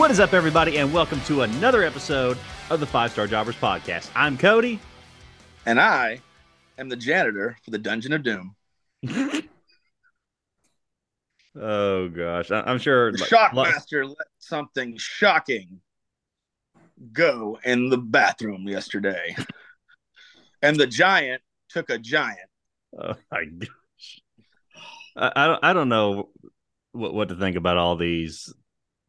What is up, everybody, and welcome to another episode of the Five Star Jobbers Podcast. I'm Cody. And I am the janitor for the Dungeon of Doom. oh, gosh. I- am sure. The Shockmaster let something shocking go in the bathroom yesterday. and the giant took a giant. Oh, my gosh. I, I, don't, I don't know what, what to think about all these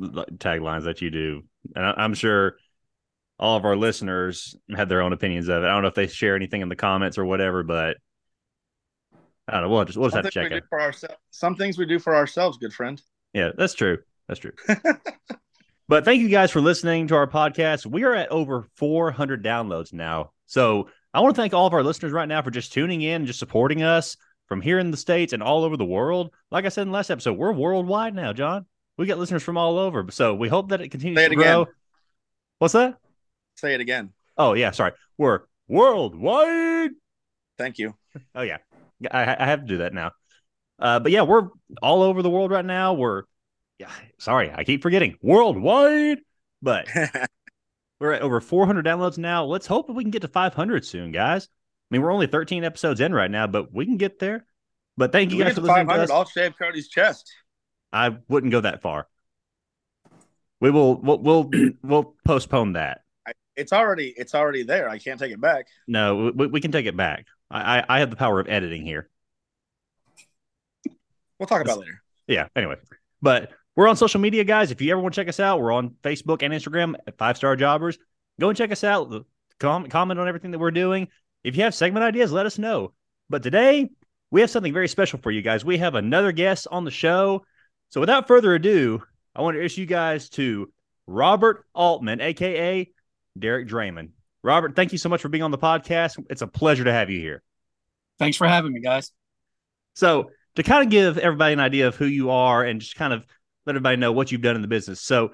taglines that you do, and I, am sure all of our listeners had their own opinions of it. I don't know if they share anything in the comments or whatever, but I don't know. We'll just we'll just have to check it. For ourselves, some things we do for ourselves, good friend. Yeah, that's true. That's true. but thank you guys for listening to our podcast. We are at over 400 downloads now. So I want to thank all of our listeners right now for just tuning in and just supporting us from here in the States and all over the world. Like I said in the last episode, we're worldwide now, John. We get listeners from all over. So we hope that it continues Say it to grow. Again. What's that? Say it again. Oh yeah, sorry. We're worldwide. Thank you. Oh yeah, I, I have to do that now. Uh, but yeah, we're all over the world right now. We're yeah, sorry, I keep forgetting worldwide, but we're at over 400 downloads now. Let's hope we can get to 500 soon, guys. I mean, we're only 13 episodes in right now, but we can get there. But thank you guys for listening 500, to us. I'll shave Cody's chest. I wouldn't go that far. We will we'll we'll, we'll postpone that. It's already it's already there. I can't take it back. No, we, we can take it back. I, I, I have the power of editing here. We'll talk about later. Yeah. Anyway, but we're on social media, guys. If you ever want to check us out, we're on Facebook and Instagram at Five Star Jobbers. Go and check us out. Comment comment on everything that we're doing. If you have segment ideas, let us know. But today we have something very special for you guys. We have another guest on the show. So without further ado, I want to issue you guys to Robert Aultman, aka Derek Draymond. Robert, thank you so much for being on the podcast. It's a pleasure to have you here. Thanks for having me, guys. So, to kind of give everybody an idea of who you are and just kind of let everybody know what you've done in the business. So,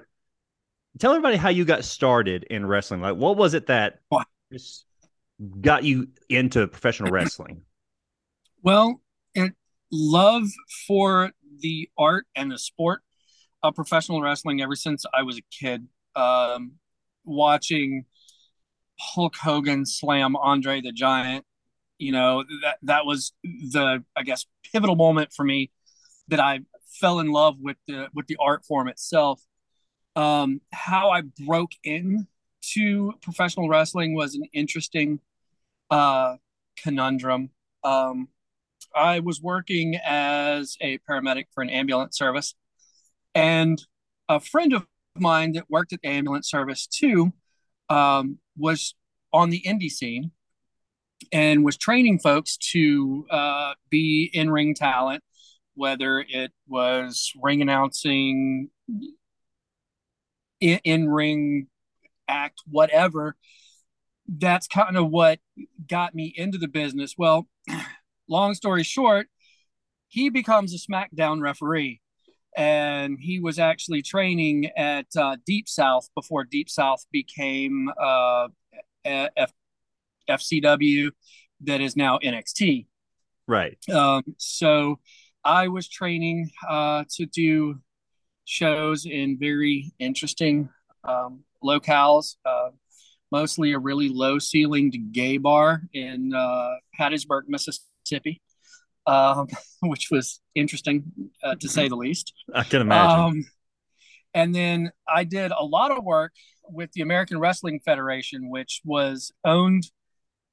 tell everybody how you got started in wrestling. Like, what was it that just got you into professional wrestling? Well, it, love for the art and the sport of professional wrestling ever since I was a kid. Um, watching Hulk Hogan slam Andre the Giant, you know that that was the I guess pivotal moment for me that I fell in love with the with the art form itself. Um, how I broke in to professional wrestling was an interesting uh, conundrum. Um, I was working as a paramedic for an ambulance service, and a friend of mine that worked at ambulance service too um, was on the indie scene and was training folks to uh, be in ring talent, whether it was ring announcing, in ring act, whatever. That's kind of what got me into the business. Well, long story short, he becomes a SmackDown referee. And he was actually training at uh, Deep South before Deep South became uh, F- FCW, that is now NXT. Right. Um, so I was training uh, to do shows in very interesting um, locales, uh, mostly a really low ceilinged gay bar in uh, Hattiesburg, Mississippi. Mississippi, um, which was interesting uh, to say the least. I can imagine. Um, and then I did a lot of work with the American Wrestling Federation, which was owned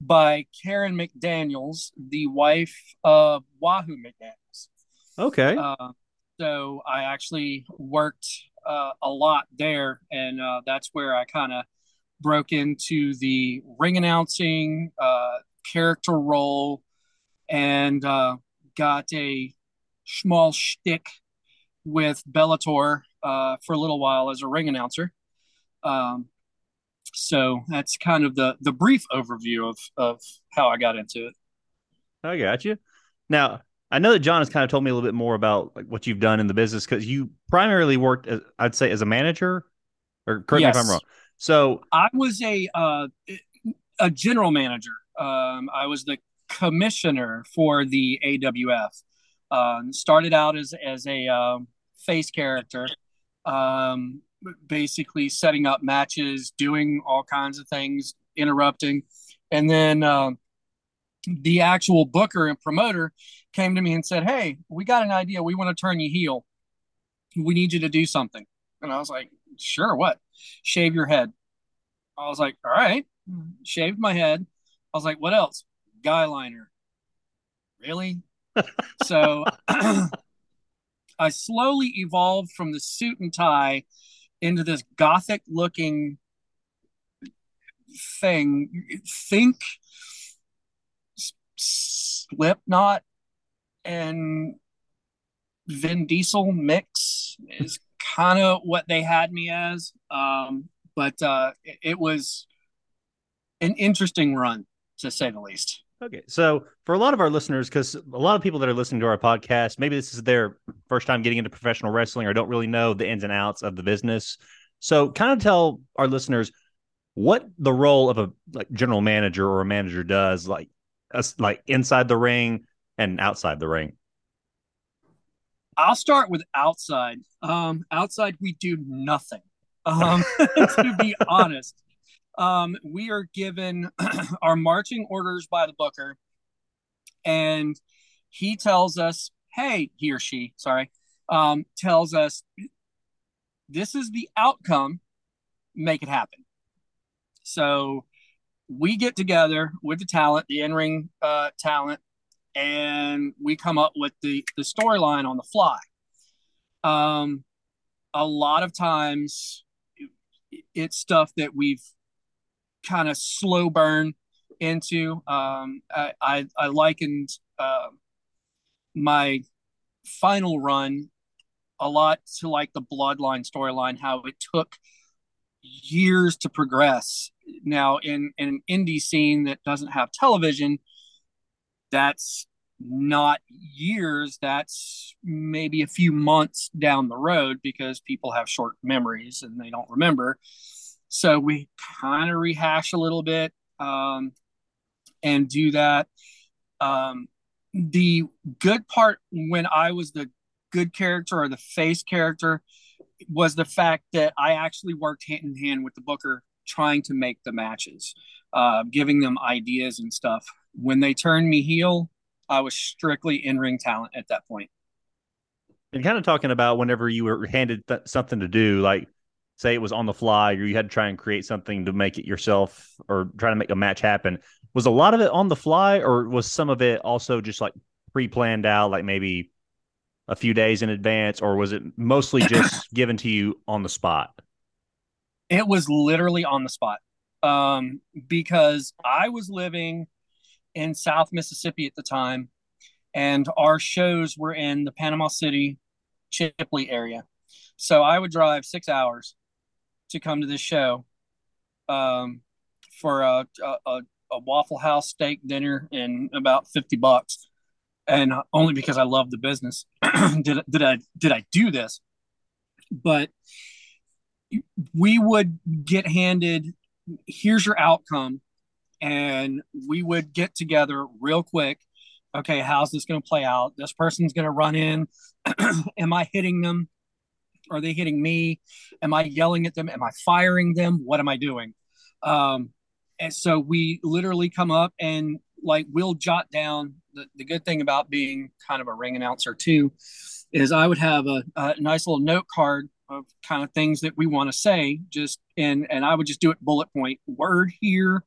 by Karen McDaniels, the wife of Wahoo McDaniels. Okay. Uh, so I actually worked uh, a lot there, and uh, that's where I kind of broke into the ring announcing, uh, character role, and uh, got a small shtick with Bellator uh, for a little while as a ring announcer. Um, so that's kind of the the brief overview of of how I got into it. I got you. Now I know that John has kind of told me a little bit more about like what you've done in the business because you primarily worked, as, I'd say, as a manager. Or correct yes. me if I'm wrong. So I was a uh, a general manager. Um, I was the commissioner for the AWF. Um, started out as as a um, face character, um, basically setting up matches, doing all kinds of things, interrupting. And then uh, the actual booker and promoter came to me and said, Hey, we got an idea. We want to turn you heel. We need you to do something. And I was like, Sure, what? Shave your head. I was like, All right. Shaved my head. I was like, What else? Guy liner. Really? so I slowly evolved from the suit and tie into this gothic looking thing. Think Slipknot and Vin Diesel mix is kind of what they had me as. Um, but uh, it, it was an interesting run, to say the least. Okay. So for a lot of our listeners, because a lot of people that are listening to our podcast, maybe this is their first time getting into professional wrestling or don't really know the ins and outs of the business. So kind of tell our listeners what the role of a like general manager or a manager does, like us like inside the ring and outside the ring. I'll start with outside. Um, outside, we do nothing. Um, to be honest, um, we are given our marching orders by the booker, and he tells us, "Hey, he or she, sorry, um, tells us this is the outcome. Make it happen." So we get together with the talent, the in-ring uh, talent, and we come up with the the storyline on the fly. Um, a lot of times, it's stuff that we've kind of slow burn into. Um, I, I, I likened uh, my final run a lot to like the Bloodline storyline, how it took years to progress. Now, in, in an indie scene that doesn't have television, that's not years, that's maybe a few months down the road because people have short memories and they don't remember. So we kind of rehash a little bit um, and do that. Um, the good part when I was the good character or the face character was the fact that I actually worked hand in hand with the booker trying to make the matches, uh, giving them ideas and stuff. When they turned me heel, I was strictly in ring talent at that point. And kind of talking about whenever you were handed th- something to do, like say it was on the fly or you had to try and create something to make it yourself or try to make a match happen. Was a lot of it on the fly or was some of it also just like pre-planned out like maybe a few days in advance or was it mostly just given to you on the spot? It was literally on the spot. Um, because i was living in south mississippi at the time and our shows were in the panama city chipley area. So i would drive six hours to come to this show um, for a, a, a Waffle House steak dinner and about 50 bucks. And only because I love the business. Did, did I did I do this. But we would get handed here's your outcome. And we would get together real quick. Okay how's this going to play out? This person's going to run in. Am i hitting them are they hitting me? Am I yelling at them? Am I firing them? What am I doing? Um, and so we literally come up and like we'll jot down the, the good thing about being kind of a ring announcer too is I would have a, a nice little note card of kind of things that we want to say just and and I would just do it bullet point word here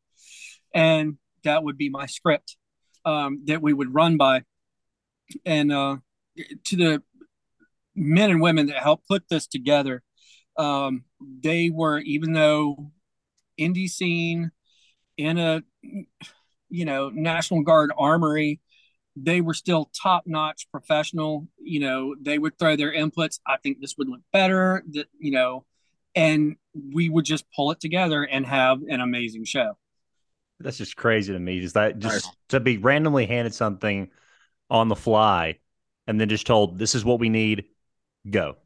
and that would be my script um, that we would run by and uh, to the men and women that helped put this together. Um, they were, even though indie scene in a, you know, National Guard armory, they were still top notch professional. You know, they would throw their inputs. I think this would look better. That you know, and we would just pull it together and have an amazing show. That's just crazy to me. Just that, just right. to be randomly handed something on the fly, and then just told, "This is what we need go.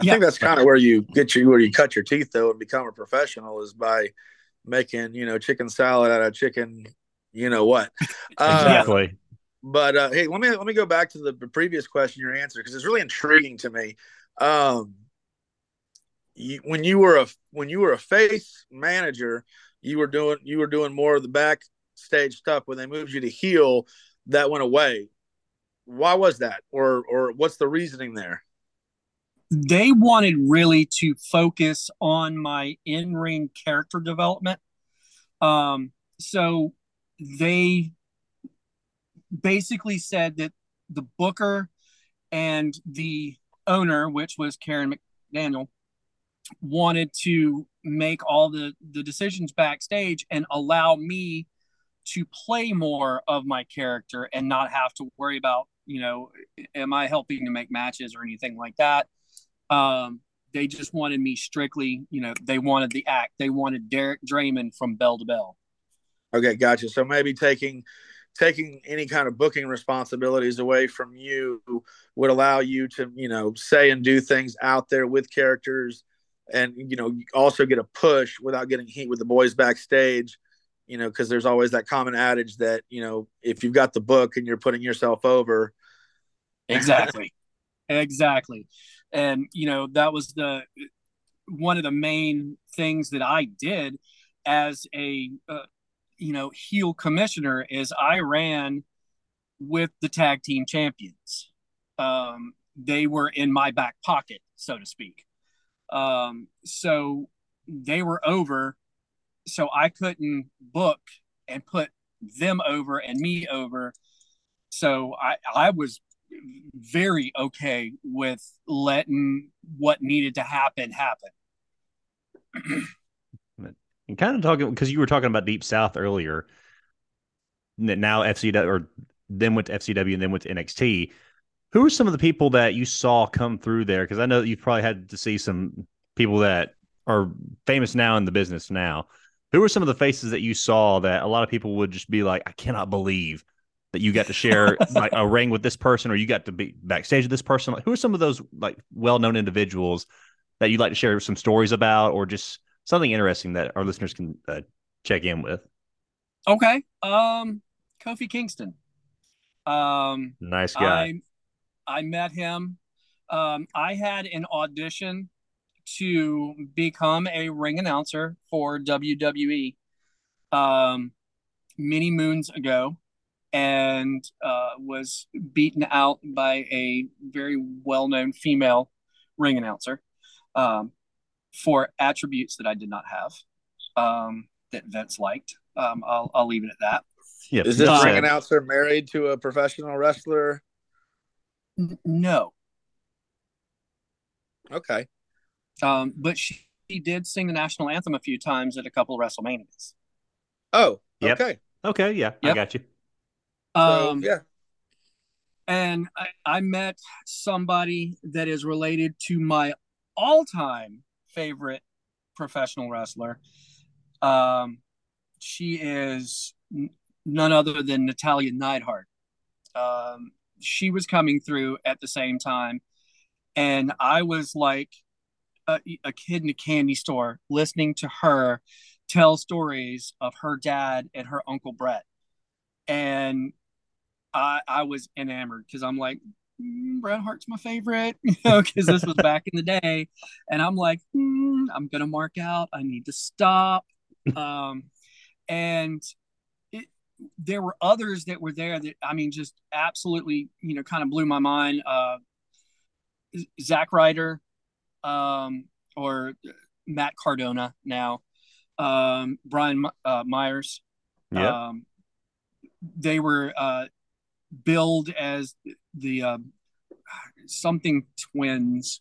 I yeah. think that's kind of where you get your where you cut your teeth though and become a professional is by making you know chicken salad out of chicken, you know what. Uh, exactly. But uh, hey, let me let me go back to the previous question your answer because it's really intriguing to me. Um, you, when you were a when you were a face manager, you were doing you were doing more of the backstage stuff. When they moved you to heel, that went away. Why was that, or or what's the reasoning there? They wanted really to focus on my in ring character development. Um, so they basically said that the booker and the owner, which was Karen McDaniel, wanted to make all the the decisions backstage and allow me to play more of my character and not have to worry about you know am i helping to make matches or anything like that um they just wanted me strictly you know they wanted the act. They wanted derek draymond from bell to bell. Okay gotcha. So maybe taking taking any kind of booking responsibilities away from you would allow you to you know say and do things out there with characters and you know also get a push without getting heat with the boys backstage you know because there's always that common adage that you know if you've got the book and you're putting yourself over. Exactly. Exactly and you know that was the one of the main things that i did as a uh, you know heel commissioner is i ran with the tag team champions um, they were in my back pocket so to speak um, so they were over, so I couldn't book and put them over and me over. So I I was very okay with letting what needed to happen happen. and kind of talking because you were talking about Deep South earlier. Now FCW or then went to FCW and then went to NXT. Who are some of the people that you saw come through there? Because I know you've probably had to see some people that are famous now in the business now. Who are some of the faces that you saw that a lot of people would just be like, I cannot believe that you got to share like a ring with this person or you got to be backstage with this person? Like, who are some of those like well-known individuals that you'd like to share some stories about or just something interesting that our listeners can uh, check in with? Okay. Um, Kofi Kingston. Um, nice guy. I, I met him. Um, I had an audition to become a ring announcer for WWE um, many moons ago and uh, was beaten out by a very well known female ring announcer um, for attributes that I did not have um, that Vince liked. Um, I'll, I'll leave it at that. Yep. Is this uh, ring announcer married to a professional wrestler? N- no. Okay. Um, but she, she, did sing the national anthem a few times at a couple of WrestleManias. Oh, yep. okay. Okay, yeah, yep. I got you. Um, so, yeah. And I, I met somebody that is related to my all-time favorite professional wrestler. Um, she is n- none other than Natalya Neidhart. Um, she was coming through at the same time, and I was like a, a kid in a candy store listening to her tell stories of her dad and her uncle Bret, and I I was enamored because I'm like mm, Bret Hart's my favorite, you know, because this was back in the day, and I'm like mm, I'm gonna mark out. I need to stop, um, and it, there were others that were there that I mean just absolutely you know kind of blew my mind. Uh, Zack Ryder, um, or Matt Cardona now, um, Brian uh, Myers. Yeah. Um, they were uh, billed as the uh, something twins.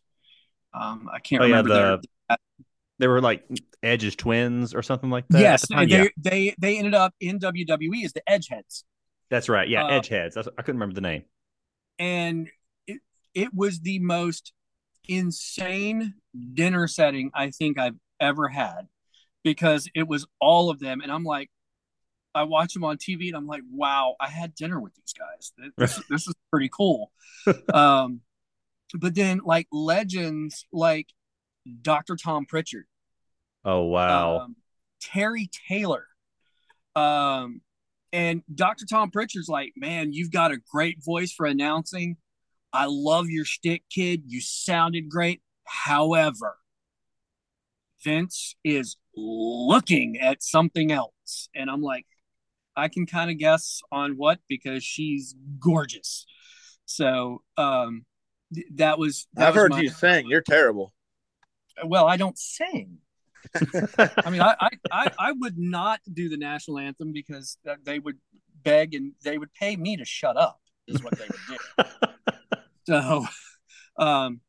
Um, I can't oh, remember yeah, the, their. They were like Edge's twins or something like that. Yes, the they, yeah. they they ended up in WWE as the Edgeheads. That's right. Yeah, uh, Edgeheads. I couldn't remember the name. And it it was the most insane dinner setting I think I've ever had because it was all of them. And I'm like, I watch them on TV and I'm like, wow, I had dinner with these guys. This, this is pretty cool. um, but then like legends like Dr. Tom Prichard. Oh, wow. Um, Terry Taylor. Um, and Dr. Tom Prichard's like, man, you've got a great voice for announcing. I love your shtick, kid. You sounded great. However, Vince is looking at something else. And I'm like, I can kind of guess on what because she's gorgeous. So um, that was. That I've was heard my, you sing. You're terrible. Well, I don't sing. I mean, I, I, I, I would not do the national anthem because they would beg and they would pay me to shut up, is what they would do. so, um,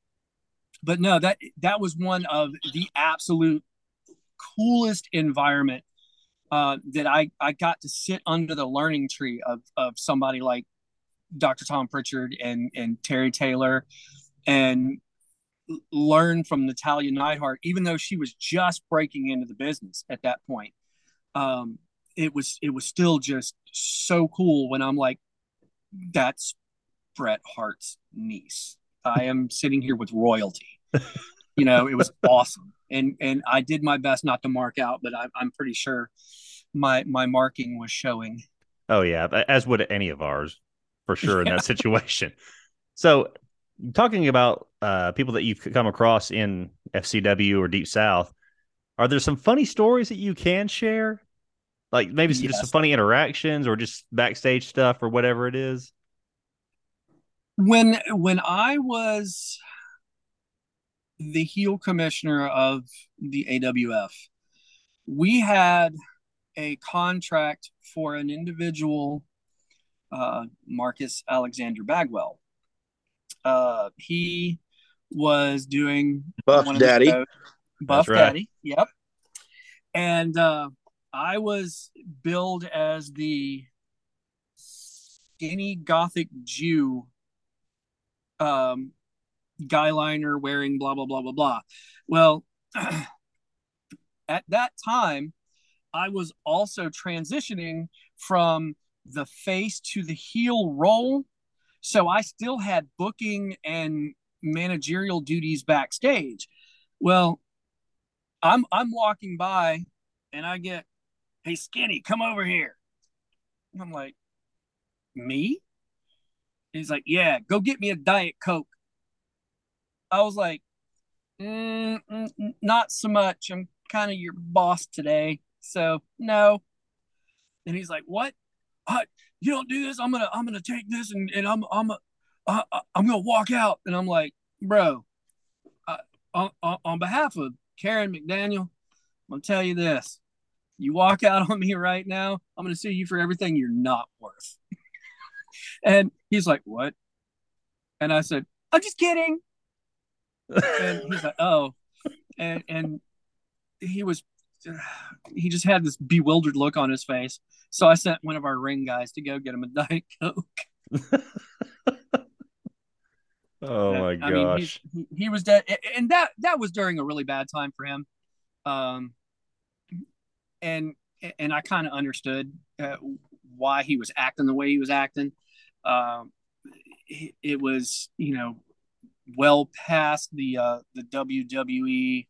but no, that that was one of the absolute coolest environment uh, that I I got to sit under the learning tree of of somebody like Dr. Tom Prichard and and Terry Taylor, and learn from Natalya Neidhart, even though she was just breaking into the business at that point. Um, it was it was still just so cool when I'm like, that's Bret Hart's niece. I am sitting here with royalty. you know, it was awesome, and and I did my best not to mark out, but I, I'm pretty sure my my marking was showing. Oh yeah, as would any of ours, for sure in that situation. So, talking about uh, people that you've come across in FCW or Deep South, are there some funny stories that you can share? Like maybe some, Yes. just some funny interactions or just backstage stuff or whatever it is. when when I was the heel commissioner of the AWF, we had a contract for an individual, uh, Marcus Alexander Bagwell. Uh, he was doing Buff one of the Daddy. shows- Buff right. Daddy. Yep. And uh, I was billed as the skinny gothic Jew um, guy liner wearing blah blah blah blah blah. Well, at that time, I was also transitioning from the face to the heel role, so I still had booking and managerial duties backstage. Well, I'm I'm walking by, and I get, "Hey, Skinny, come over here." I'm like, "Me?" He's like, "Yeah, go get me a diet coke." I was like, mm, mm, mm, "Not so much. I'm kind of your boss today, so no." And he's like, "What? Uh, you don't do this? I'm gonna I'm gonna take this and and I'm I'm uh, I'm gonna walk out." And I'm like, "Bro, uh, on, on behalf of Karen McDaniel, I'm gonna tell you this: you walk out on me right now, I'm gonna sue you for everything you're not worth." and he's like, "What?" And I said, "I'm just kidding." And he's like, "Oh," and and he was he just had this bewildered look on his face. So I sent one of our ring guys to go get him a diet coke. Oh my I mean, gosh. he, he, was dead, and that that was during a really bad time for him. Um, and and I kind of understood uh, why he was acting the way he was acting. Um, it was you know well past the uh, the WWE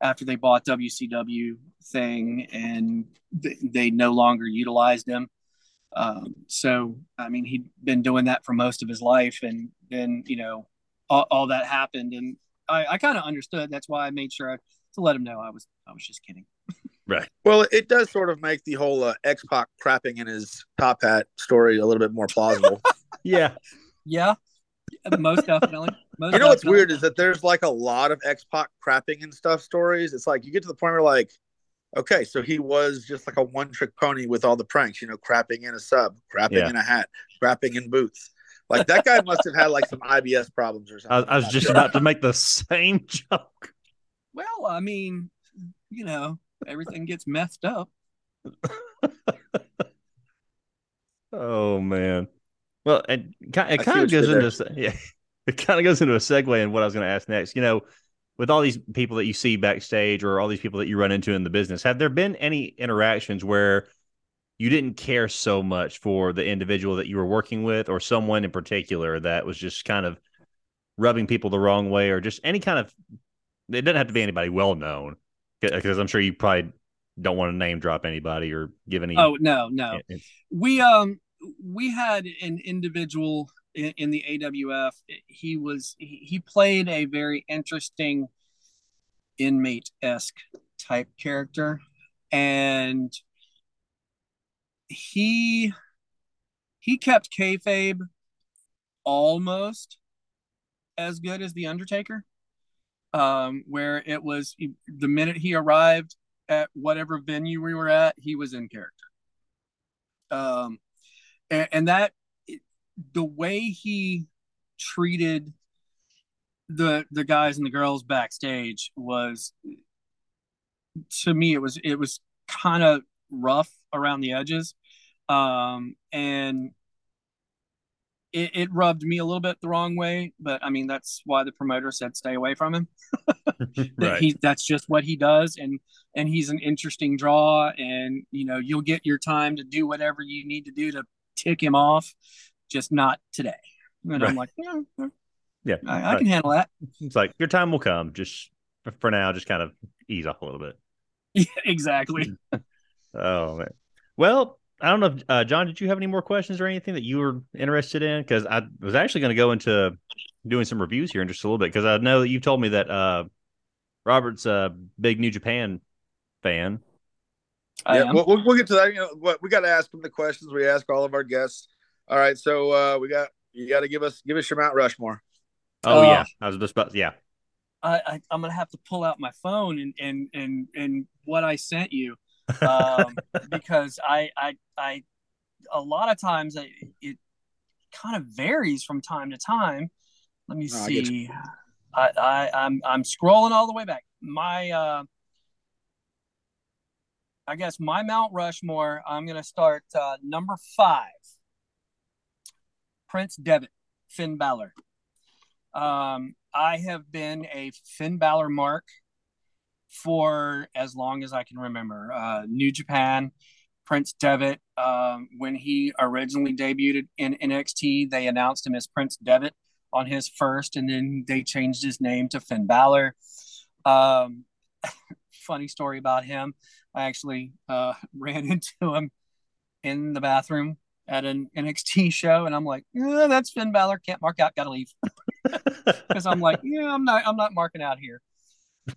after they bought WCW thing, and th- they no longer utilized him. Um, so I mean, he'd been doing that for most of his life, and then you know all, all that happened, and I, I kind of understood. That's why I made sure I, to let him know I was I was just kidding. right. Well, it does sort of make the whole uh, X Pac crapping in his top hat story a little bit more plausible. Yeah. Yeah, most definitely. Most you know what's weird is that there's like a lot of X Pac crapping and stuff stories. It's like you get to the point where like, okay, so he was just like a one trick pony with all the pranks, you know, crapping in a sub, crapping Yeah. in a hat, crapping in boots. Like that guy must have had like some IBS problems or something. I was just about to make the same joke. Well, I mean, you know, everything gets messed up. Oh man. Well, it, it see kind of what you goes into yeah, it kind of goes into a segue in what I was going to ask next. You know, with all these people that you see backstage or all these people that you run into in the business, have there been any interactions where you didn't care so much for the individual that you were working with or someone in particular that was just kind of rubbing people the wrong way or just any kind of it doesn't have to be anybody well known because I'm sure you probably don't want to name drop anybody or give any Oh no, no. we um we had an individual in, in the AWF. He was he, he played a very interesting inmate esque type character, and he he kept kayfabe almost as good as the Undertaker, um, where it was the minute he arrived at whatever venue we were at, he was in character. Um, and, and that the way he treated the the guys and the girls backstage was to me it was it was kind of rough around the edges. Um and it, it rubbed me a little bit the wrong way but i mean that's why the promoter said stay away from him. Right. he that's just what he does and and he's an interesting draw and you know you'll get your time to do whatever you need to do to tick him off just not today and right. i'm like yeah, yeah I, I can handle that it's like your time will come just for now just kind of ease off a little bit yeah exactly oh man well I don't know, if, uh, John. Did you have any more questions or anything that you were interested in? Because I was actually going to go into doing some reviews here in just a little bit because I know that you told me that uh, Robert's a big New Japan fan. I yeah, we'll, we'll, get to that. You know, what we got to ask them the questions we ask all of our guests. All right, so uh, we got you got to give us give us your Mount Rushmore. Oh uh, yeah, I was just about yeah. I, I am gonna have to pull out my phone and and and and what I sent you um, because I, I, I, a lot of times it, it kind of varies from time to time. Let me oh, see. I, I, I'm, I'm scrolling all the way back. My, uh, I guess my Mount Rushmore. I'm going to start uh, number five. Prince Devitt, Finn Balor. Um, I have been a Finn Balor mark for as long as I can remember. Uh, New Japan, Prince Devitt, um, when he originally debuted in NXT, they announced him as Prince Devitt on his first, and then they changed his name to Finn Balor. Um, funny story about him. I actually uh, ran into him in the bathroom at an NXT show, and I'm like, yeah, "That's Finn Balor. Can't mark out. Got to leave." Because I'm like, "Yeah, I'm not. I'm not marking out here."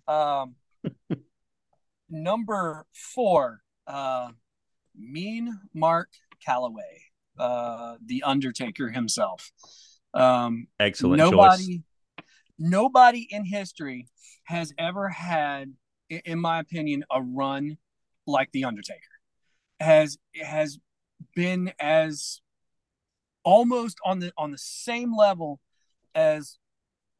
Um, Number four, uh, Mean Mark Calaway, uh, the Undertaker himself. Um, Excellent nobody, choice. Nobody in history has ever had, in my opinion, a run like the Undertaker. Has has been as almost on the on the same level as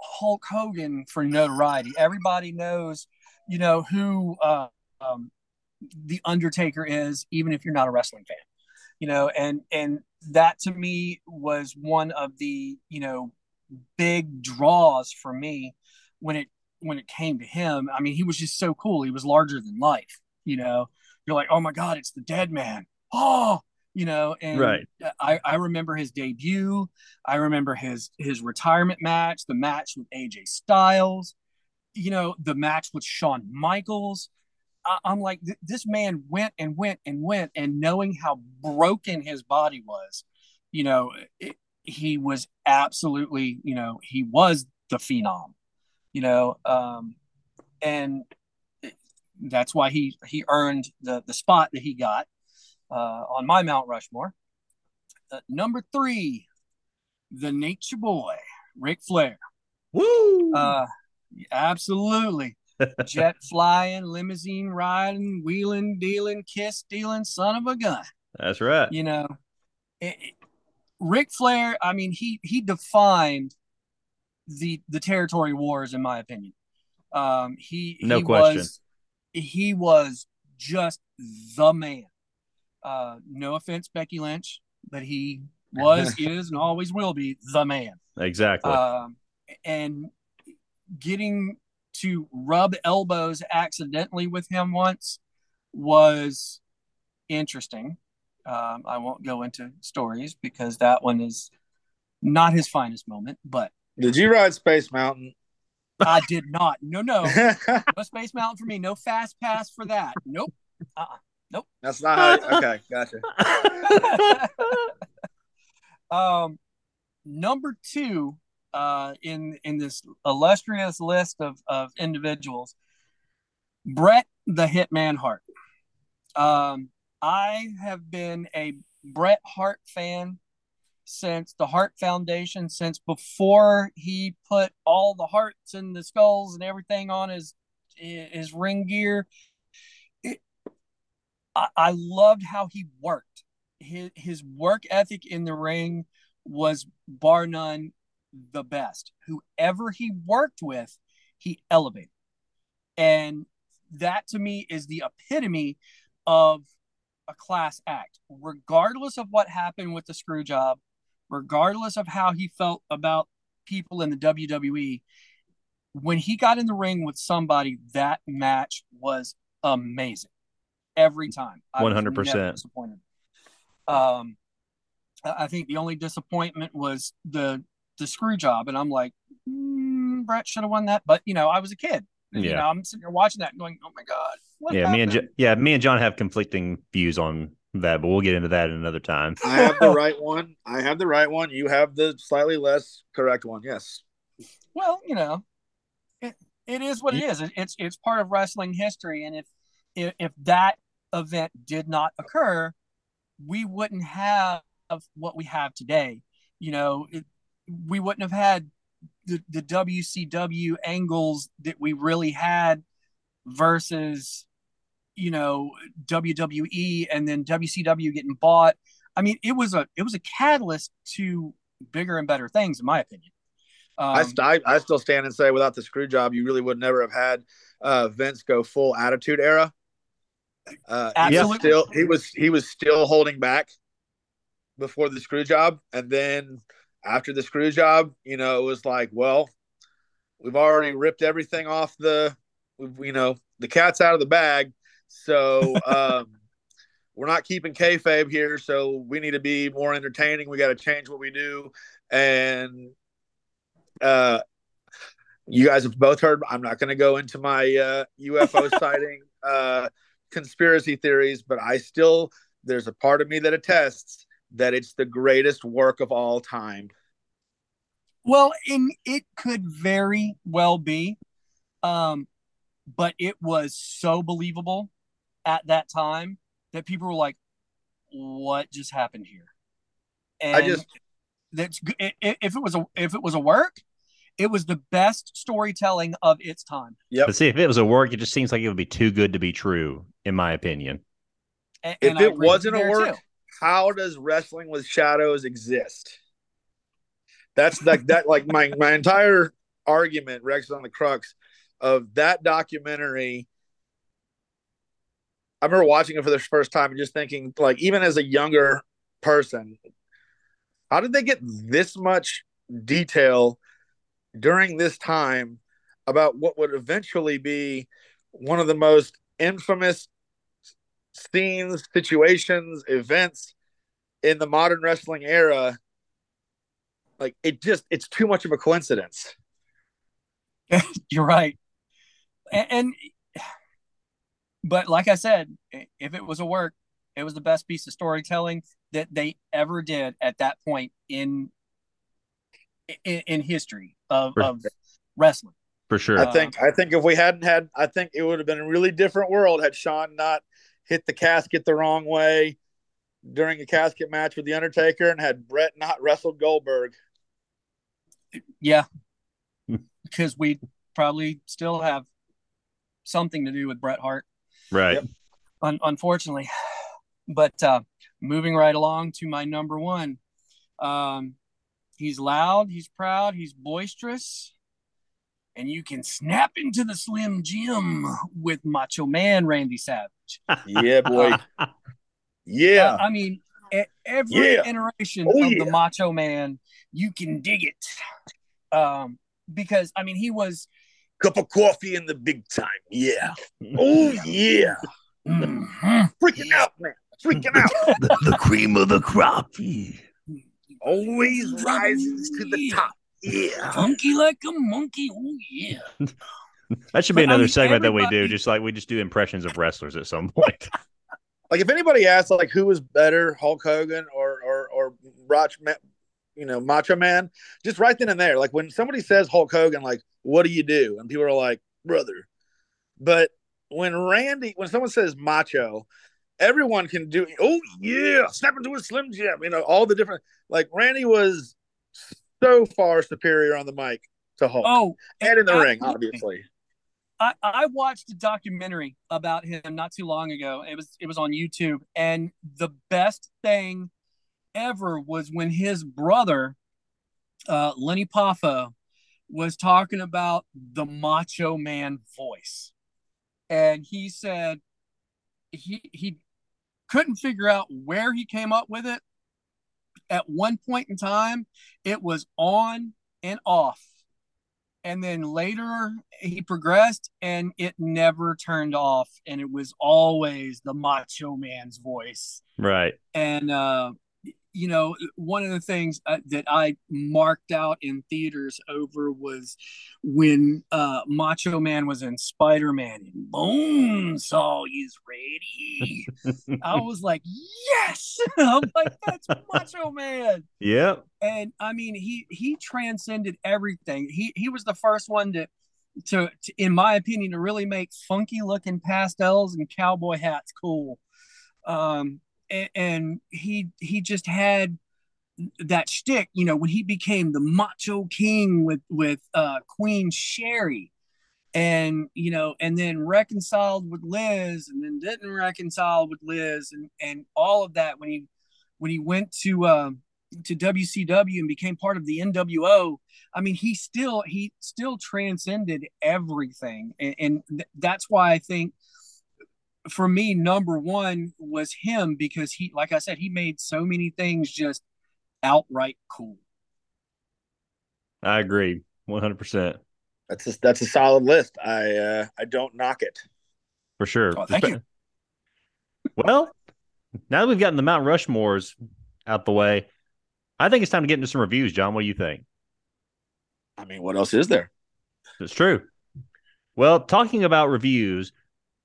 Hulk Hogan for notoriety. Everybody knows you know who uh, um, the Undertaker is, even if you're not a wrestling fan. You know, and and that to me was one of the you know big draws for me when it when it came to him. I mean, he was just so cool. He was larger than life. You know, you're like, oh my god, it's the Dead Man. Oh, you know, and right. I, I remember his debut. I remember his his retirement match, the match with AJ Styles you know, the match with Shawn Michaels. I, am like, th- this man went and went and went, and knowing how broken his body was, you know, it, he was absolutely, you know, he was the phenom, you know, um, and that's why he he earned the the spot that he got uh, on my Mount Rushmore. Uh, number three, the Nature Boy, Ric Flair. Woo! Uh, Absolutely. Jet flying, limousine riding, wheeling, dealing, kiss stealing, son of a gun. That's right. You know, it, it, Ric Flair. I mean, he he defined the the territory wars, in my opinion. Um, he no he question. Was, he was just the man. Uh, no offense, Becky Lynch, but he was, is, and always will be the man. Exactly. Um, and getting to rub elbows accidentally with him once was interesting. Um, I won't go into stories because that one is not his finest moment. But did you ride Space Mountain? I did not. No, no, no Space Mountain for me. No fast pass for that. Nope. Uh-uh. Nope. That's not how. You, okay, gotcha. um, number two uh, in in this illustrious list of of individuals Bret the Hitman Hart. Um, I have been a Bret Hart fan since the Hart Foundation, since before he put all the hearts and the skulls and everything on his his ring gear. I loved how he worked. His his work ethic in the ring was bar none the best. Whoever he worked with, he elevated. And that to me is the epitome of a class act, regardless of what happened with the screw job, regardless of how he felt about people in the WWE. When he got in the ring with somebody, that match was amazing every time. One hundred percent disappointed. Um, I think the only disappointment was the the screw job, and I'm like, mm, Bret should have won that, but you know, I was a kid. Yeah. You know, I'm sitting here watching that and going, oh my God. What yeah, me and? Jo- yeah, me and John have conflicting views on that, but we'll get into that another time. I have the right one. I have the right one. You have the slightly less correct one. Yes. Well, you know, it, it is what it is. It, it's it's part of wrestling history, and if, if if that event did not occur, we wouldn't have what we have today. You know, it, we wouldn't have had the the WCW angles that we really had versus you know WWE and then WCW getting bought. I mean, it was a it was a catalyst to bigger and better things, in my opinion. Um, I, st- I I still stand and say without the screw job, you really would never have had uh, Vince go full attitude era. Uh, he was still he was he was still holding back before the screw job, and then after the screw job, you know, it was like, well, we've already ripped everything off the, you know, the cat's out of the bag, so um, we're not keeping kayfabe here. So we need to be more entertaining. We got to change what we do, and uh, you guys have both heard. I'm not going to go into my uh, UFO sighting uh, conspiracy theories, but I still there's a part of me that attests that it's the greatest work of all time. Well, and it could very well be, um, but it was so believable at that time that people were like, "What just happened here?" And I just that's g- i- i- if it was a if it was a work, it was the best storytelling of its time. Yeah. But see, if it was a work, it just seems like it would be too good to be true, in my opinion. A- if and I it wasn't a work, too. how does wrestling with shadows exist? That's like that like my my entire argument Rex on the crux of that documentary. I remember watching it for the first time and just thinking, like, even as a younger person, how did they get this much detail during this time about what would eventually be one of the most infamous scenes, situations, events in the modern wrestling era? Like, it just, it's too much of a coincidence. You're right. And, and but like I said, if it was a work, it was the best piece of storytelling that they ever did at that point in in, in history of, For- of wrestling. For sure. I think I think if we hadn't had I think it would have been a really different world had Shawn not hit the casket the wrong way during a casket match with the Undertaker and had Bret not wrestled Goldberg. Yeah, because we probably still have something to do with Bret Hart, right. Yep. un- unfortunately. But uh, moving right along to my number one, um, he's loud, he's proud, he's boisterous, and you can snap into the Slim Jim with Macho Man Randy Savage. Yeah, boy. Yeah. Uh, I mean, every Yeah. iteration Oh, of yeah. the Macho Man, you can dig it. Um, because I mean, he was Cup of coffee in the big time. Yeah. Oh yeah. mhm, Freaking out, man. Freaking out. the, the cream of the crop. Always rises to the top. Yeah. funky like a monkey. Oh yeah. That should be But, I another mean, segment that we do, just like we just do impressions of wrestlers at some point. Like if anybody asks like who was better, Hulk Hogan or or or Roch, you know, Macho Man, just right then and there. Like when somebody says Hulk Hogan, like, what do you do? And people are like, brother. But when Randy when someone says macho, everyone can do oh yeah, step into a slim jim, you know, all the different like Randy was so far superior on the mic to Hulk. Oh, and in the ring, obviously. I, I watched a documentary about him not too long ago. It was it was on YouTube, and the best thing ever was when his brother, uh, Lenny Poffo, was talking about the Macho Man voice, and he said he he couldn't figure out where he came up with it. At one point in time, it was on and off. And then later he progressed and it never turned off. And it was always the macho man's voice. Right. And uh you know, one of the things uh, that I marked out in theaters over was when uh, Macho Man was in Spider Man and Bonesaw is ready. I was like, yes! I'm like, that's Macho Man. Yep. And I mean, he he transcended everything. He he was the first one to. To, to in my opinion, to really make funky looking pastels and cowboy hats cool. Um, and, he he just had that shtick, you know, when he became the Macho King with with uh, Queen Sherri, and you know, and then reconciled with Liz, and then didn't reconcile with Liz, and and all of that when he when he went to uh, to WCW and became part of the NWO. I mean, he still he still transcended everything, and, and th- that's why I think for me, number one was him because he, like I said, he made so many things just outright cool. I agree, one hundred percent. That's a, that's a solid list. I uh, I don't knock it for sure. Oh, thank you. Well, now that we've gotten the Mount Rushmores out the way, I think it's time to get into some reviews. John, what do you think? I mean, what else is there? It's true. Well, talking about reviews,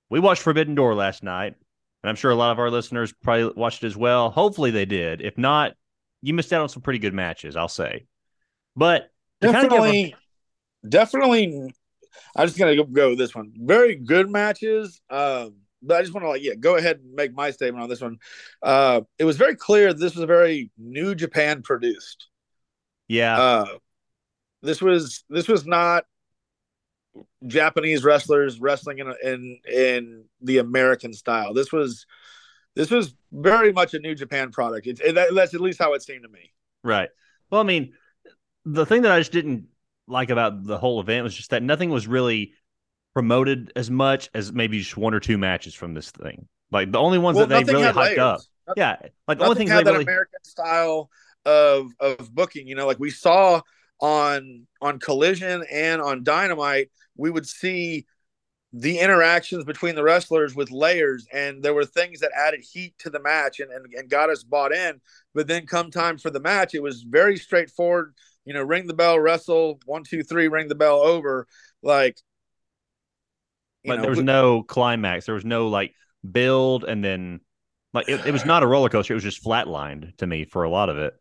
we watched Forbidden Door last night, and I'm sure a lot of our listeners probably watched it as well. Hopefully they did. If not, you missed out on some pretty good matches, I'll say. But definitely, a... definitely, I'm just gonna go with this one. Very good matches. Um, but I just want to like, yeah, go ahead and make my statement on this one. Uh, it was very clear this was a very New Japan produced. Yeah. Uh, this was this was not Japanese wrestlers wrestling in in in the American style. This was this was very much a New Japan product. It, it, that's at least how it seemed to me. Right. Well, I mean, the thing that I just didn't like about the whole event was just that nothing was really promoted as much as maybe just one or two matches from this thing. Like the only ones well, that they really hyped layers. up. Nothing, yeah, like the only thing had that really... American style of of booking. You know, like we saw on on Collision and on Dynamite we would see the interactions between the wrestlers with layers. And there were things that added heat to the match and, and, and got us bought in. But then come time for the match it was very straightforward. You know ring the bell wrestle. One two three ring the bell over. Like but know, there was no climax. There was no like build and then like it, it was not a roller coaster. It was just flatlined to me for a lot of it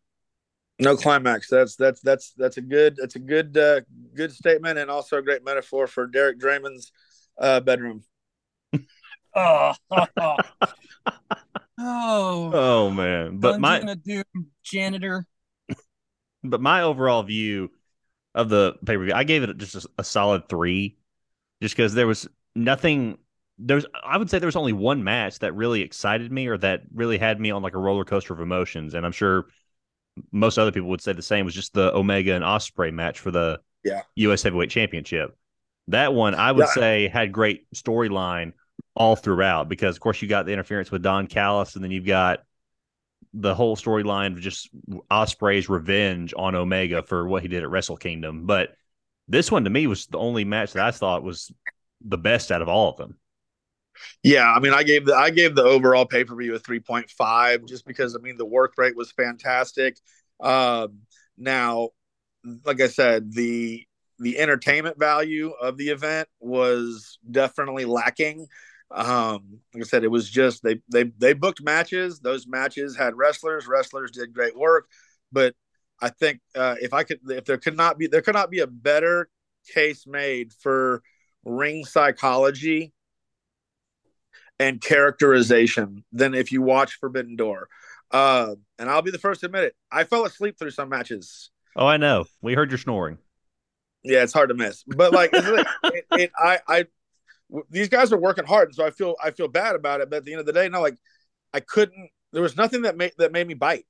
no climax. That's that's that's that's a good that's a good uh, good statement and also a great metaphor for Derek Draymond's uh, bedroom. oh, oh, oh man! But my Doom janitor. But my overall view of the pay per view, I gave it just a, a solid three, just because there was nothing. There's, I would say, there was only one match that really excited me or that really had me on like a roller coaster of emotions, and I'm sure most other people would say the same was just the Omega and Ospreay match for the yeah. U.S. Heavyweight Championship. That one I would yeah. say had great storyline all throughout because of course you got the interference with Don Callis and then you've got the whole storyline of just Ospreay's revenge on Omega for what he did at Wrestle Kingdom. But this one to me was the only match that I thought was the best out of all of them. Yeah, I mean, I gave the I gave the overall pay per view a three point five just because I mean the work rate was fantastic. Um, now, like I said, the the entertainment value of the event was definitely lacking. Um, like I said, it was just they they they booked matches. Those matches had wrestlers. Wrestlers did great work, but I think uh, if I could, if there could not be, there could not be a better case made for ring psychology and characterization than if you watch Forbidden Door. Uh, and I'll be the first to admit it. I fell asleep through some matches. Oh, I know. We heard your snoring. Yeah, it's hard to miss. But like, it, it, it, I, I, these guys are working hard, and so I feel I feel bad about it. But at the end of the day, no, like, I couldn't. There was nothing that made that made me bite.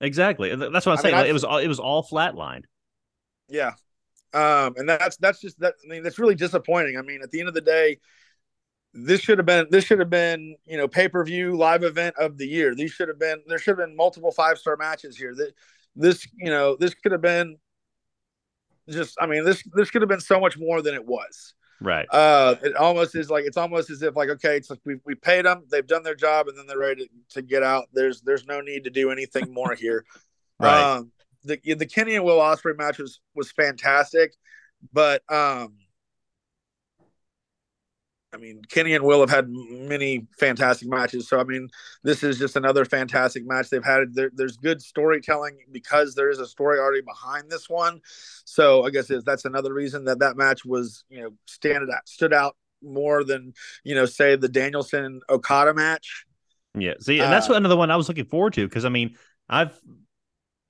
Exactly. That's what I'm I saying. Mean, like, it was all it was all flatlined. Yeah, um, and that's that's just that. I mean, that's really disappointing. I mean, at the end of the day, this should have been this should have been you know pay per view live event of the year. These should have been there should have been multiple five star matches here. That this you know this could have been just I mean this this could have been so much more than it was. Right. Uh, it almost is like it's almost as if like okay, it's like we we paid them, they've done their job, and then they're ready to, to get out. There's there's no need to do anything more here. right. Um, the the Kenny and Will Ospreay match was was fantastic, but um, I mean, Kenny and Will have had many fantastic matches. So, I mean, this is just another fantastic match they've had. There, there's good storytelling because there is a story already behind this one. So, I guess that's another reason that that match was, you know, stand out, stood out more than, you know, say the Danielson Okada match. Yeah. See, and that's uh, another one I was looking forward to because, I mean, I've,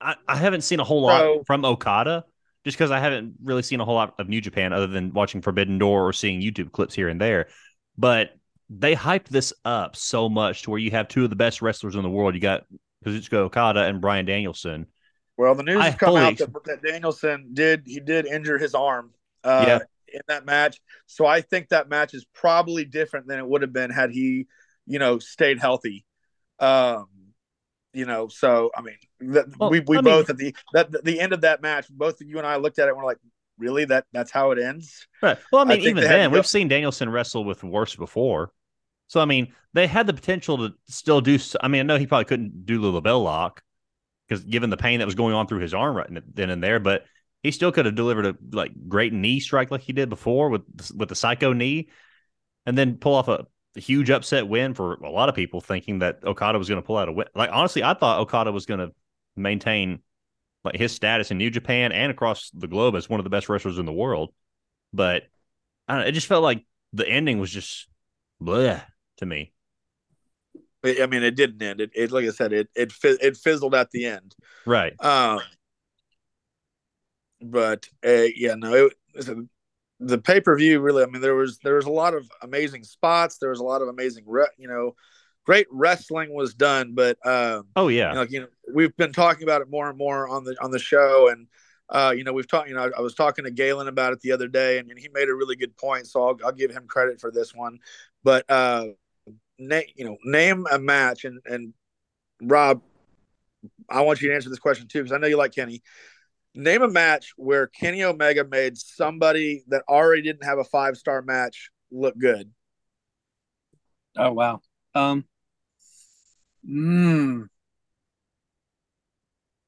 I, I haven't seen a whole lot so, from Okada just because I haven't really seen a whole lot of New Japan other than watching Forbidden Door or seeing YouTube clips here and there. But they hyped this up so much to where you have two of the best wrestlers in the world. You got Kazuchika Okada and Bryan Danielson. Well, the news I has come out that, that, Danielson did he did injure his arm uh, yeah. in that match. So I think that match is probably different than it would have been had he, you know, stayed healthy. Um, you know, so I mean, well, we we I both mean, at the that the end of that match, both of you and I looked at it and we're like, really that that's how it ends. Right. Well, I mean, I even then, we've seen Danielson wrestle with worse before. So I mean, they had the potential to still do. I mean, I know he probably couldn't do the LeBell lock because given the pain that was going on through his arm right then and there, but he still could have delivered a like great knee strike like he did before with with the psycho knee, and then pull off a huge upset win for a lot of people thinking that Okada was going to pull out a win. Like honestly, I thought Okada was going to maintain like his status in New Japan and across the globe as one of the best wrestlers in the world. But I don't know, it just felt like the ending was just bleh to me. I mean, it didn't end. It, it like I said, it it it fizzled at the end. Right. Um. But uh, yeah, no, it, the pay per view really. I mean, there was there was a lot of amazing spots. There was a lot of amazing, re- you know, great wrestling was done. But um, oh yeah, you know, you know, we've been talking about it more and more on the on the show, and uh, you know, we've talked. You know, I, I, was talking to Galen about it the other day, and, and he made a really good point. So I'll, I'll give him credit for this one. But uh, na- you know, name a match, and and Rob, I want you to answer this question too because I know you like Kenny. Name a match where Kenny Omega made somebody that already didn't have a five star match look good. Oh wow. Um. Hmm.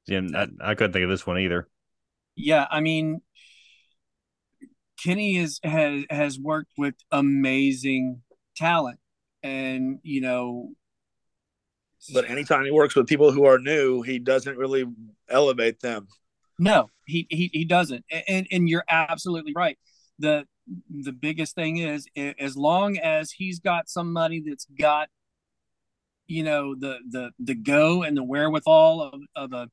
Yeah, I, I couldn't think of this one either. Yeah, I mean, Kenny is has has worked with amazing talent, and you know. But anytime he works with people who are new, he doesn't really elevate them. No, he he he doesn't. And and you're absolutely right. The the biggest thing is as long as he's got somebody that's got you know the the the go and the wherewithal of, of a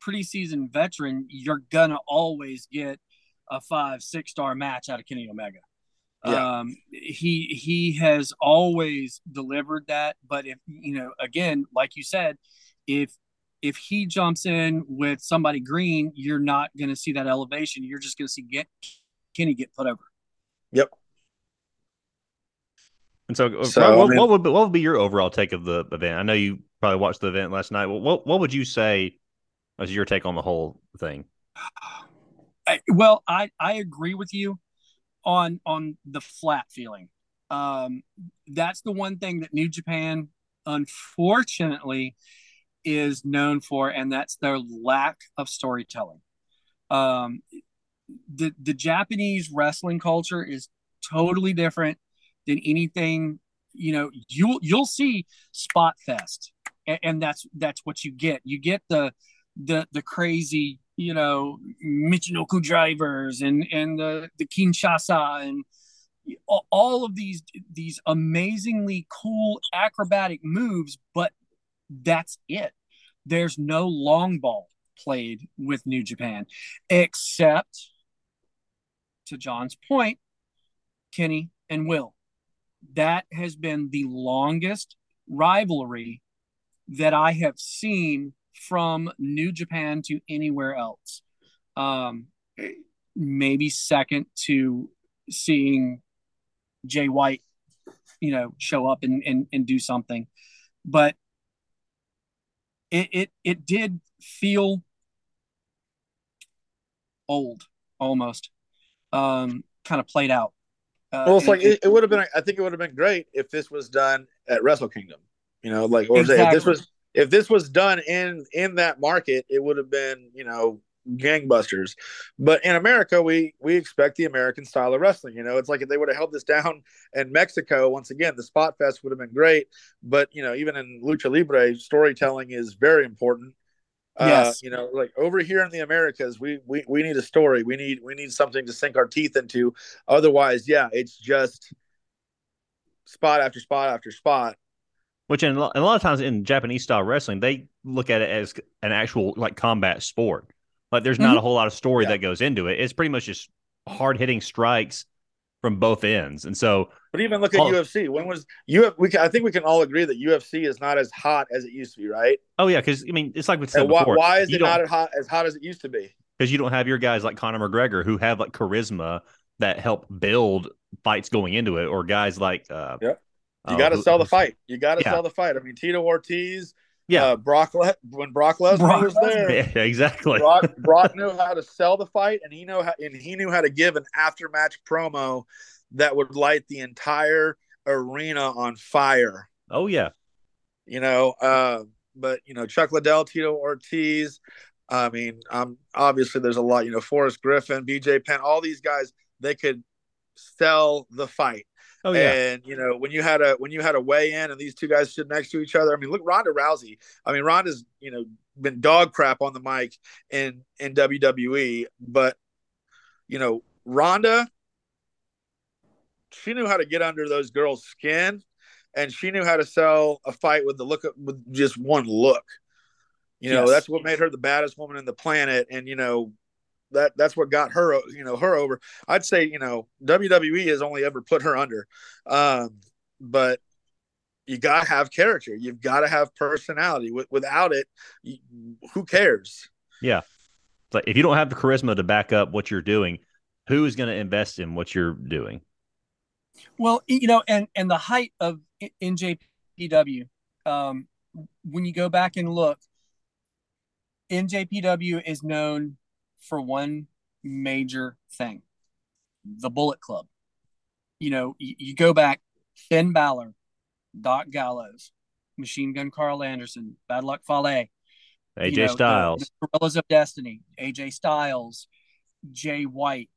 pretty seasoned veteran, you're gonna always get a five six star match out of Kenny Omega. Yeah. Um, he he has always delivered that, but if you know, again, like you said, if if he jumps in with somebody green, you're not going to see that elevation. You're just going to see get Kenny get put over. Yep. And so, so Rob, what, I mean, what, would be, what would be your overall take of the event? I know you probably watched the event last night. What what would you say was your take on the whole thing? I, well, I I agree with you on on the flat feeling. Um, that's the one thing that New Japan, unfortunately, is known for, and that's their lack of storytelling. Um, the the Japanese wrestling culture is totally different than anything. You know, you'll you'll see Spot Fest, and, and that's that's what you get. You get the the the crazy, you know, Michinoku drivers and and the the Kinshasa and all of these these amazingly cool acrobatic moves, but that's it. There's no long ball played with New Japan, except to John's point, Kenny and Will. That has been the longest rivalry that I have seen from New Japan to anywhere else. Um, maybe second to seeing Jay White, you know, show up and, and, and do something. But it, it it did feel old almost. Um, kind of played out. Uh, well, it's like it, it would have been. I think it would have been great if this was done at Wrestle Kingdom. You know, like or exactly. if this was if this was done in in that market, it would have been you know gangbusters. But in America, we we expect the American style of wrestling. You know, it's like if they would have held this down in Mexico, once again, the spot fest would have been great. But you know, even in lucha libre, storytelling is very important. Uh, yes. you know, like over here in the Americas, we, we we need a story. We need we need something to sink our teeth into. Otherwise, yeah, it's just spot after spot after spot. Which in, in a lot of times in Japanese style wrestling, they look at it as an actual like combat sport. Like there's mm-hmm. not a whole lot of story yeah. that goes into it. It's pretty much just hard hitting strikes from both ends. And so, but even look at all, UFC. When was you? We can, I think we can all agree that UFC is not as hot as it used to be, right? Oh yeah, because I mean, it's like we said why, before. Why is it not as hot as hot as it used to be? Because you don't have your guys like Conor McGregor who have like charisma that help build fights going into it, or guys like uh, yeah. You uh, got to sell the fight. You got to yeah. sell the fight. I mean, Tito Ortiz, yeah, uh, Brock Le- when Brock Lesnar Brock was there, yeah, exactly. Brock, Brock knew how to sell the fight, and he know how, and he knew how to give an after match promo that would light the entire arena on fire. Oh yeah, you know, uh, but you know Chuck Liddell, Tito Ortiz. I mean, um, obviously there's a lot. You know, Forrest Griffin, BJ Penn, all these guys. They could sell the fight. Oh yeah. And you know, when you had a when you had a weigh in and these two guys stood next to each other, I mean, look Ronda Rousey. I mean, Ronda's, you know, been dog crap on the mic in in WWE, but you know, Ronda she knew how to get under those girls' skin and she knew how to sell a fight with the look of, with just one look. You know, yes. that's what made her the baddest woman in the planet and you know, that that's what got her you know her over. I'd say you know wwe has only ever put her under. Um, but you gotta have character. You've got to have personality. Without it you, who cares? Yeah. It's like if you don't have the charisma to back up what you're doing who is going to invest in what you're doing? Well you know and and the height of njpw um, when you go back and look njpw is known for one major thing the Bullet Club. You know, you, you go back Finn Balor, Doc Gallows, Machine Gun Karl Anderson, Bad Luck Fale, AJ you know, Styles, the, the Guerrillas of Destiny, AJ Styles, Jay White,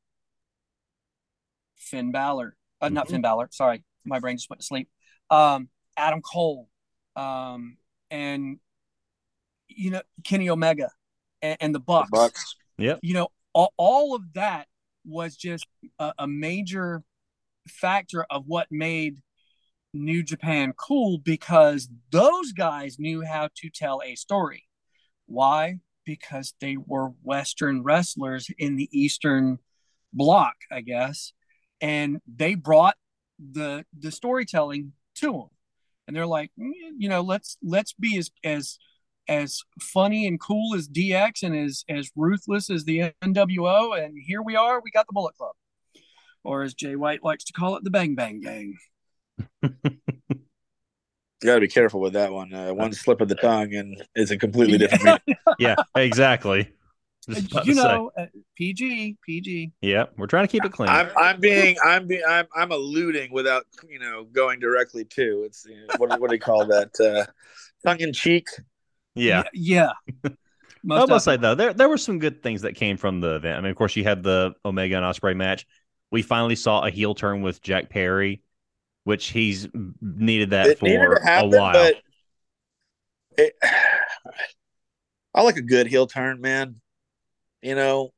Finn Balor, uh, mm-hmm. not Finn Balor, sorry, my brain just went to sleep. Um, Adam Cole, um, and you know Kenny Omega and, and the Bucks. The Bucks. Yeah. You know, all, all of that was just a, a major factor of what made New Japan cool because those guys knew how to tell a story. Why? Because they were Western wrestlers in the Eastern block, I guess, and they brought the the storytelling to them. And they're like, mm, you know, let's let's be as as as funny and cool as DX and as as ruthless as the NWO. And here we are, we got the Bullet Club, or as Jay White likes to call it, the Bang Bang Gang. you got to be careful with that one. Uh, one slip of the tongue and it's a completely different. yeah, exactly. You know, uh, PG, PG. Yeah, we're trying to keep it clean. I'm, I'm being, I'm being, I'm, I'm alluding without, you know, going directly to. It's you know, what, what do you call that? Uh, tongue in cheek. Yeah. Yeah. I must say though, there there were some good things that came from the event. I mean, of course, you had the Omega and Ospreay match. We finally saw a heel turn with Jack Perry, which he's needed that it for needed happen, a while. But it, I like a good heel turn, man. You know,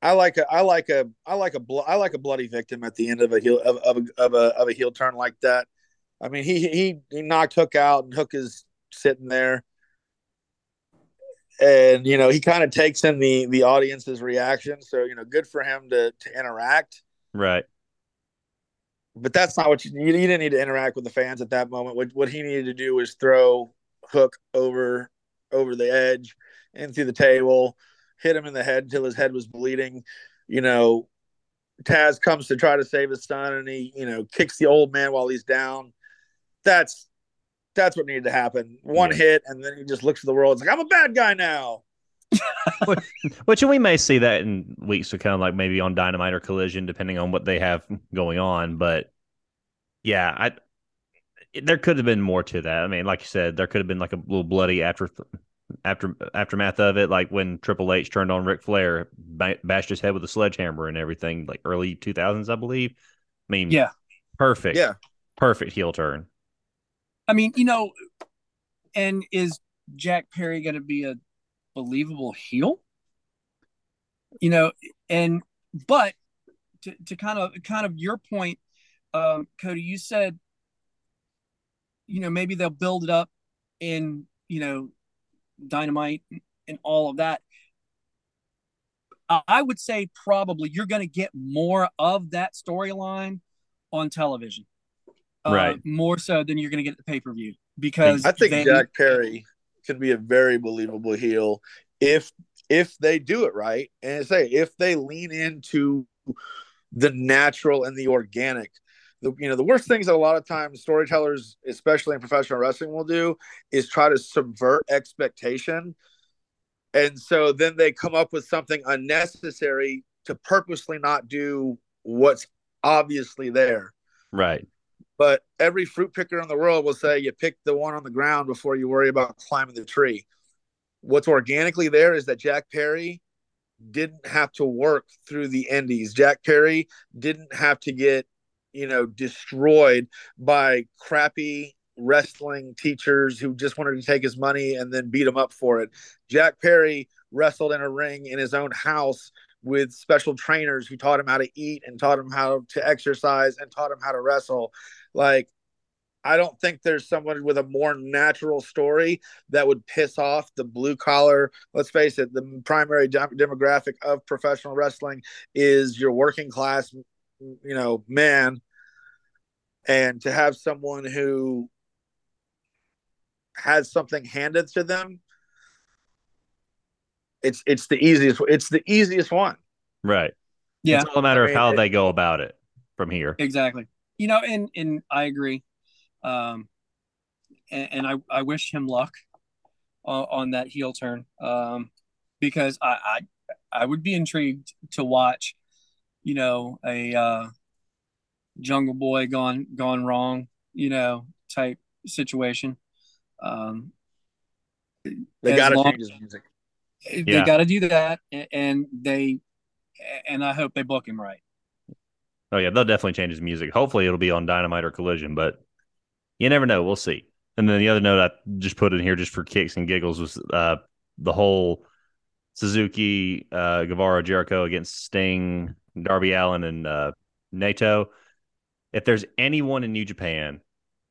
I like a I like a I like a blo- I like a bloody victim at the end of a heel of, of, a, of a of a heel turn like that. I mean, he he he knocked Hook out, and Hook is sitting there, and you know he kind of takes in the the audience's reaction. So you know, good for him to to interact. Right. But that's not what you, you, didn't need to interact with the fans at that moment. What what he needed to do was throw Hook over over the edge and through the table, hit him in the head until his head was bleeding. You know, Taz comes to try to save his son, and he you know kicks the old man while he's down. That's that's what needed to happen. One Yeah. hit, and then he just looks at the world. It's like I'm a bad guy now. which, which we may see that in weeks to come, like maybe on Dynamite or Collision, depending on what they have going on. But yeah, I there could have been more to that. I mean, like you said, there could have been like a little bloody after after aftermath of it, like when Triple H turned on Ric Flair, ba- bashed his head with a sledgehammer and everything, like early two thousands, I believe. I mean, Yeah. perfect, Yeah. perfect heel turn. I mean, you know, and is Jack Perry going to be a believable heel? You know, and but to, to kind of kind of your point, um, Cody, you said, you know, maybe they'll build it up in you know, dynamite and all of that. I- would say probably you're going to get more of that storyline on television, uh, Right. More so than you're going to get at the pay per view because I think they- Jack Perry can be a very believable heel if if they do it right, and say if they lean into the natural and the organic. The, you know the worst things that a lot of times storytellers, especially in professional wrestling, will do is try to subvert expectation, and so then they come up with something unnecessary to purposely not do what's obviously there Right. But every fruit picker in the world will say you pick the one on the ground before you worry about climbing the tree. What's organically there is that Jack Perry didn't have to work through the indies. Jack Perry didn't have to get, you know, destroyed by crappy wrestling teachers who just wanted to take his money and then beat him up for it. Jack Perry wrestled in a ring in his own house with special trainers who taught him how to eat and taught him how to exercise and taught him how to wrestle. Like, I don't think there's someone with a more natural story that would piss off the blue collar. Let's face it, the primary dem- demographic of professional wrestling is your working class, you know, man. And to have someone who has something handed to them, it's it's the easiest. It's the easiest one. Right. Yeah. It's all a matter I of how it- they go about it from here. Exactly. You know, and and I agree. Um, and, and I I wish him luck on, on that heel turn. Um, because I, I I would be intrigued to watch, you know, a uh, Jungle Boy gone gone wrong, you know, type situation. Um, They got to long- change his music. they Yeah. got to do that, and they, and I hope they book him right. Oh yeah, they'll definitely change his music. Hopefully, it'll be on Dynamite or Collision, but you never know. We'll see. And then the other note I just put in here just for kicks and giggles was uh, the whole Suzuki, uh, Guevara, Jericho against Sting, Darby Allin, and uh, Nato. If there's anyone in New Japan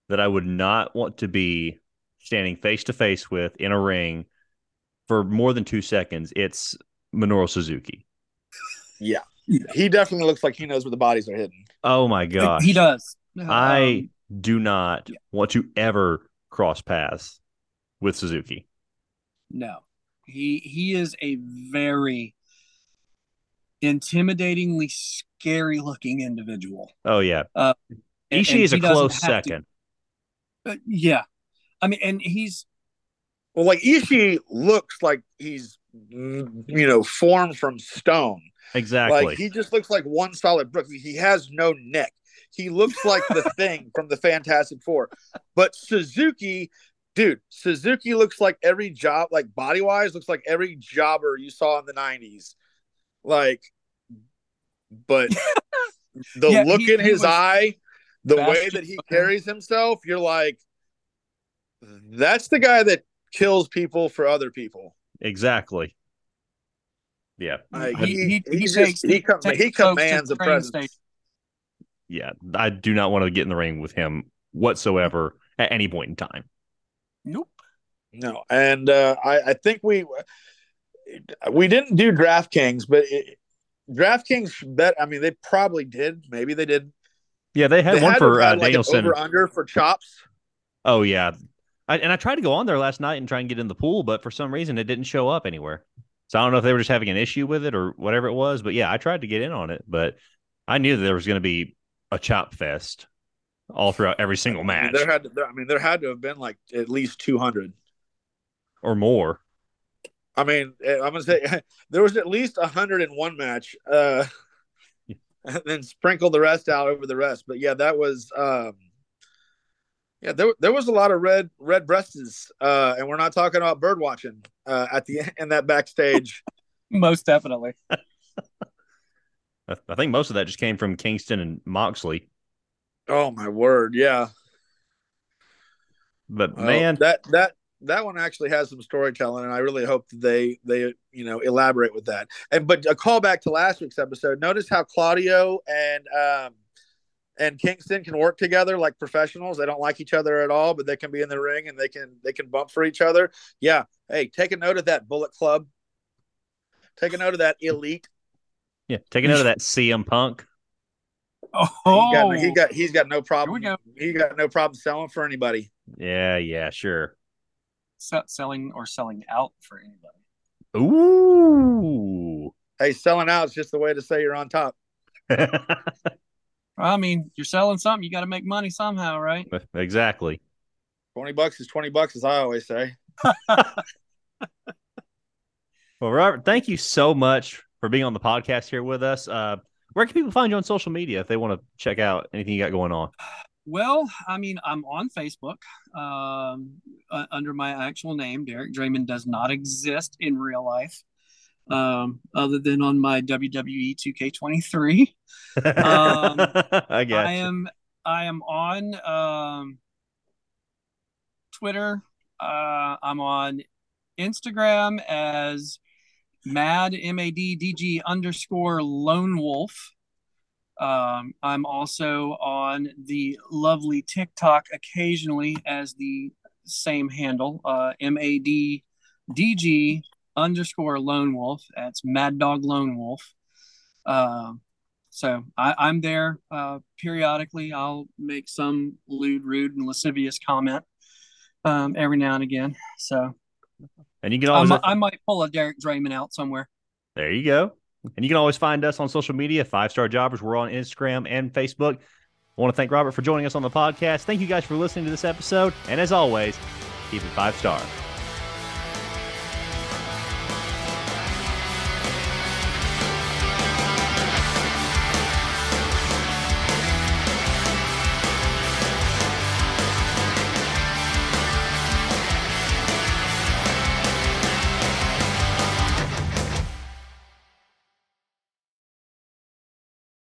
that I would not want to be standing face to face with in a ring for more than two seconds, it's Minoru Suzuki. Yeah. He definitely looks like he knows where the bodies are hidden. Oh my gosh, He does. I Um, do not yeah. want to ever cross paths with Suzuki. No, he he is a very intimidatingly scary looking individual. Oh yeah, And- Ishii and is a close have to- second. uh, yeah, I mean, and he's Well, like Ishii looks like he's, you know, formed from stone. Exactly. Like he just looks like one solid brick. He has no neck. He looks like the thing from the Fantastic Four. But Suzuki, dude, Suzuki looks like every job, like body wise, looks like every jobber you saw in the '90s. Like, but the Yeah, look he- in he his eye, the way that he carries himself, you're like, that's the guy that kills people for other people. exactly. Yeah. Uh, He- he, he- he, he just, he, com- takes he commands the a train presence. station. Yeah. I do not want to get in the ring with him whatsoever at any point in time. Nope. No, and uh, I, I think we we didn't do DraftKings, but it, DraftKings bet. I mean, they probably did. Maybe they did. Yeah, they had they one had for uh, like, Danielson. over under for chops. Oh yeah, I, and I tried to go on there last night and try and get in the pool, but for some reason it didn't show up anywhere. So I don't know if they were just having an issue with it or whatever it was. But yeah, I tried to get in on it, but I knew that there was going to be a chop fest all throughout every single match there had to, there, I mean, there had to have been like at least two hundred. or more. I mean, eh, I'm gonna say there was at least hundred in one match, uh, and then sprinkle the rest out over the rest. But yeah, that was, um, yeah, there there was a lot of red red breasts, uh, and we're not talking about bird watching uh, at the in that backstage. Most definitely. I, I think most of that just came from Kingston and Moxley. oh my word, yeah, But Well, man, that that that one actually has some storytelling, and I really hope that they they you know elaborate with that. And but a callback to last week's episode. Notice how Claudio and um and Kingston can work together like professionals. They don't like each other at all, but they can be in the ring and they can they can bump for each other. Yeah. Hey, take a note of that Bullet Club. Take a note of that Elite. yeah, take a note of that CM Punk. Oh, He got, he got he's got no problem. Here He got no problem selling for anybody. Yeah, yeah, sure. Se- selling or selling out for anybody. Ooh. Hey, selling out is just the way to say you're on top. I mean, you're selling something, you got to make money somehow, right? exactly. Twenty bucks is twenty bucks, as I always say. Well, Robert, thank you so much for being on the podcast here with us. Uh, where can people find you on social media if they want to check out anything you got going on? Well, I mean, I'm on Facebook um, uh, under my actual name. Derek Draymond does not exist in real life, um, other than on my WWE 2K23. Um, I got I am I am on um, Twitter. Uh, I'm on Instagram as mad m a d d g underscore lone wolf. Um, I'm also on the lovely TikTok occasionally as the same handle, uh, M A D D G underscore lone wolf. That's Mad Dog Lone Wolf. Um, so I, I'm there uh, periodically. I'll make some lewd, rude, and lascivious comment um, every now and again. So And you can always I might pull a Derek Draymond out somewhere. there you go. And you can always find us on social media, Five Star Jobbers. We're on Instagram and Facebook. I want to thank Robert for joining us on the podcast. Thank you guys for listening to this episode. And as always, keep it five star.